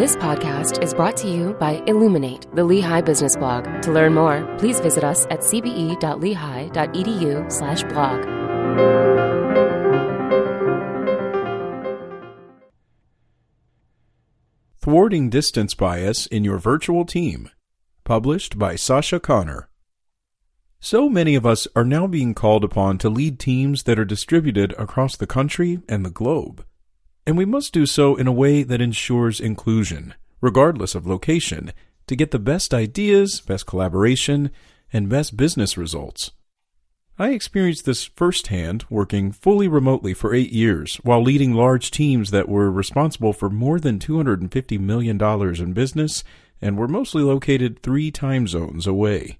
This podcast is brought to you by Illuminate, the Lehigh Business Blog. To learn more, please visit us at cbe.lehigh.edu slash blog. Thwarting Distance Bias in Your Virtual Team, published by Sacha Connor. So many of us are now being called upon to lead teams that are distributed across the country and the globe and we must do so in a way that ensures inclusion, regardless of location, to get the best ideas, best collaboration, and best business results. I experienced this firsthand working fully remotely for eight years while leading large teams that were responsible for more than $250 million in business and were mostly located three time zones away.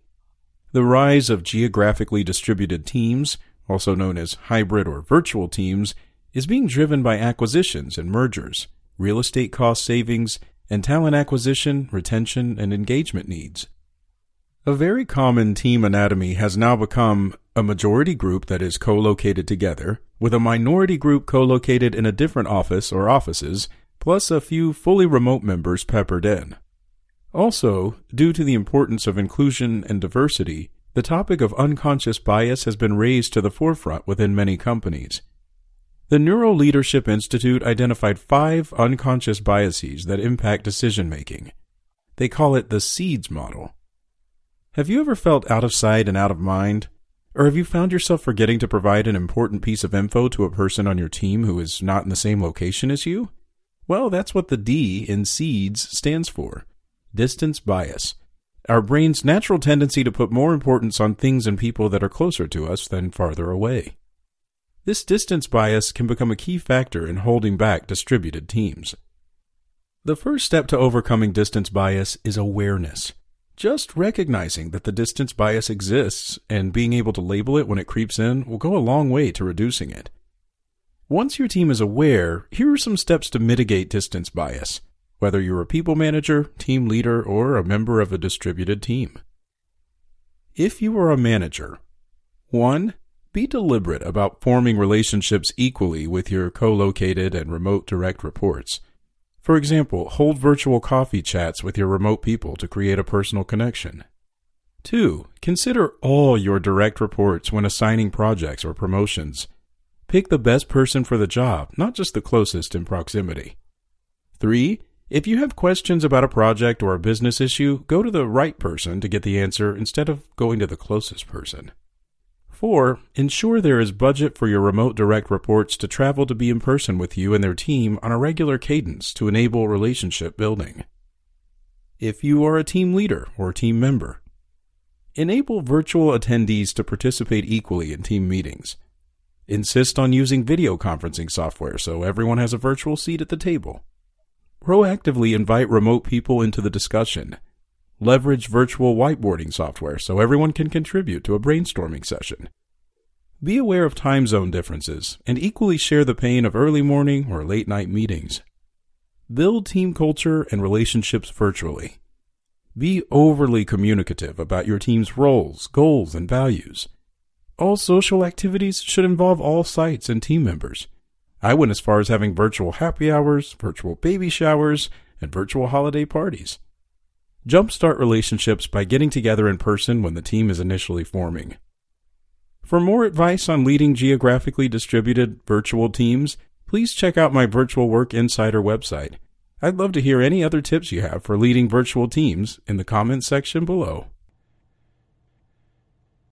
The rise of geographically distributed teams, also known as hybrid or virtual teams, is being driven by acquisitions and mergers, real estate cost savings, and talent acquisition, retention, and engagement needs. A very common team anatomy has now become a majority group that is co located together, with a minority group co located in a different office or offices, plus a few fully remote members peppered in. Also, due to the importance of inclusion and diversity, the topic of unconscious bias has been raised to the forefront within many companies. The Neuro Leadership Institute identified five unconscious biases that impact decision making. They call it the SEEDS model. Have you ever felt out of sight and out of mind? Or have you found yourself forgetting to provide an important piece of info to a person on your team who is not in the same location as you? Well, that's what the D in SEEDS stands for distance bias. Our brain's natural tendency to put more importance on things and people that are closer to us than farther away. This distance bias can become a key factor in holding back distributed teams. The first step to overcoming distance bias is awareness. Just recognizing that the distance bias exists and being able to label it when it creeps in will go a long way to reducing it. Once your team is aware, here are some steps to mitigate distance bias, whether you're a people manager, team leader, or a member of a distributed team. If you are a manager, 1. Be deliberate about forming relationships equally with your co located and remote direct reports. For example, hold virtual coffee chats with your remote people to create a personal connection. 2. Consider all your direct reports when assigning projects or promotions. Pick the best person for the job, not just the closest in proximity. 3. If you have questions about a project or a business issue, go to the right person to get the answer instead of going to the closest person. 4. Ensure there is budget for your remote direct reports to travel to be in person with you and their team on a regular cadence to enable relationship building. If you are a team leader or team member, enable virtual attendees to participate equally in team meetings. Insist on using video conferencing software so everyone has a virtual seat at the table. Proactively invite remote people into the discussion Leverage virtual whiteboarding software so everyone can contribute to a brainstorming session. Be aware of time zone differences and equally share the pain of early morning or late night meetings. Build team culture and relationships virtually. Be overly communicative about your team's roles, goals, and values. All social activities should involve all sites and team members. I went as far as having virtual happy hours, virtual baby showers, and virtual holiday parties. Jumpstart relationships by getting together in person when the team is initially forming. For more advice on leading geographically distributed virtual teams, please check out my Virtual Work Insider website. I'd love to hear any other tips you have for leading virtual teams in the comments section below.